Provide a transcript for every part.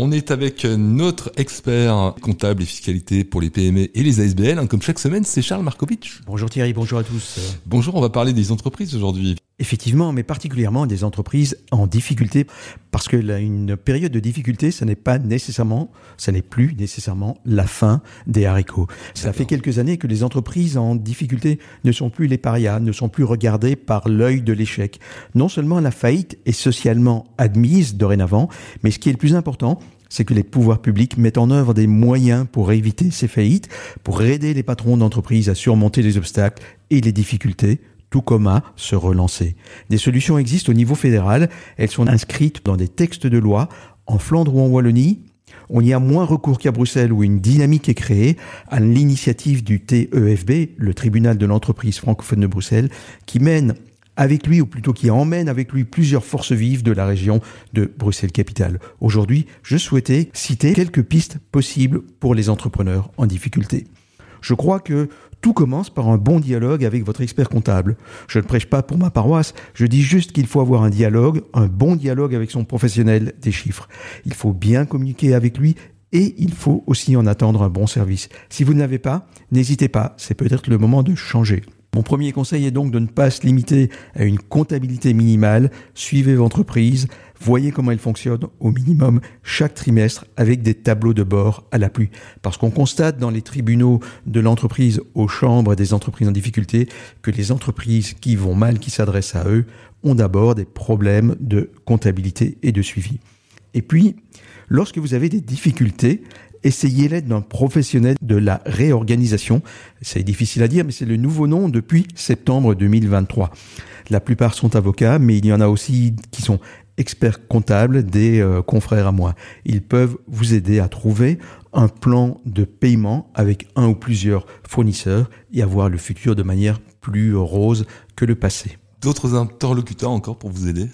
On est avec notre expert comptable et fiscalité pour les PME et les ASBL. Comme chaque semaine, c'est Charles Markovitch. Bonjour Thierry, bonjour à tous. Bonjour, on va parler des entreprises aujourd'hui. Effectivement, mais particulièrement des entreprises en difficulté, parce que une période de difficulté, ça n'est pas nécessairement, ça n'est plus nécessairement la fin des haricots. Ça fait quelques années que les entreprises en difficulté ne sont plus les parias, ne sont plus regardées par l'œil de l'échec. Non seulement la faillite est socialement admise dorénavant, mais ce qui est le plus important, c'est que les pouvoirs publics mettent en œuvre des moyens pour éviter ces faillites, pour aider les patrons d'entreprise à surmonter les obstacles et les difficultés tout comme à se relancer. Des solutions existent au niveau fédéral, elles sont inscrites dans des textes de loi. En Flandre ou en Wallonie, on y a moins recours qu'à Bruxelles où une dynamique est créée à l'initiative du TEFB, le tribunal de l'entreprise francophone de Bruxelles, qui mène avec lui, ou plutôt qui emmène avec lui plusieurs forces vives de la région de Bruxelles-Capitale. Aujourd'hui, je souhaitais citer quelques pistes possibles pour les entrepreneurs en difficulté. Je crois que tout commence par un bon dialogue avec votre expert comptable. Je ne prêche pas pour ma paroisse, je dis juste qu'il faut avoir un dialogue, un bon dialogue avec son professionnel des chiffres. Il faut bien communiquer avec lui et il faut aussi en attendre un bon service. Si vous ne l'avez pas, n'hésitez pas, c'est peut-être le moment de changer. Mon premier conseil est donc de ne pas se limiter à une comptabilité minimale. Suivez votre entreprise, voyez comment elle fonctionne au minimum chaque trimestre avec des tableaux de bord à l'appui. Parce qu'on constate dans les tribunaux de l'entreprise aux chambres des entreprises en difficulté que les entreprises qui vont mal, qui s'adressent à eux, ont d'abord des problèmes de comptabilité et de suivi. Et puis, lorsque vous avez des difficultés, essayez l'aide d'un professionnel de la réorganisation. C'est difficile à dire, mais c'est le nouveau nom depuis septembre 2023. La plupart sont avocats, mais il y en a aussi qui sont experts comptables, des euh, confrères à moi. Ils peuvent vous aider à trouver un plan de paiement avec un ou plusieurs fournisseurs et avoir le futur de manière plus rose que le passé. D'autres interlocuteurs encore pour vous aider?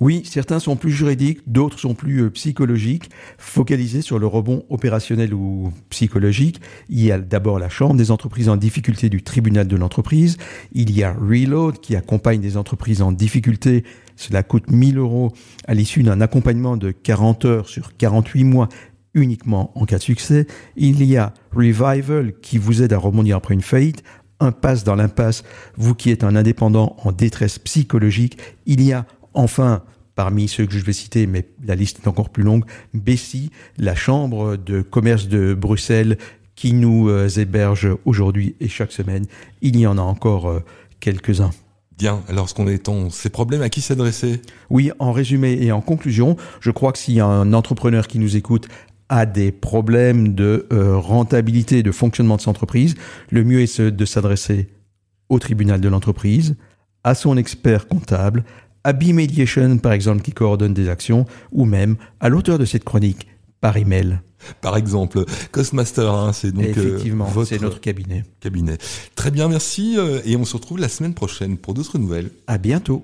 Oui, certains sont plus juridiques, d'autres sont plus euh, psychologiques, focalisés sur le rebond opérationnel ou psychologique. Il y a d'abord la Chambre des entreprises en difficulté du tribunal de l'entreprise. Il y a Reload qui accompagne des entreprises en difficulté. Cela coûte 1000 euros à l'issue d'un accompagnement de 40 heures sur 48 mois uniquement en cas de succès. Il y a Revival qui vous aide à rebondir après une faillite. Impasse dans l'impasse, vous qui êtes un indépendant en détresse psychologique. Il y a Enfin, parmi ceux que je vais citer, mais la liste est encore plus longue, Bessie, la Chambre de commerce de Bruxelles, qui nous euh, héberge aujourd'hui et chaque semaine. Il y en a encore euh, quelques-uns. Bien, alors ce qu'on est en ces problèmes, à qui s'adresser? Oui, en résumé et en conclusion, je crois que s'il y a un entrepreneur qui nous écoute a des problèmes de euh, rentabilité, de fonctionnement de son entreprise, le mieux est de s'adresser au tribunal de l'entreprise, à son expert comptable, à B-Mediation, par exemple, qui coordonne des actions, ou même à l'auteur de cette chronique par email. Par exemple, Costmaster, hein, c'est donc euh, effectivement c'est notre cabinet. Cabinet. Très bien, merci, euh, et on se retrouve la semaine prochaine pour d'autres nouvelles. À bientôt.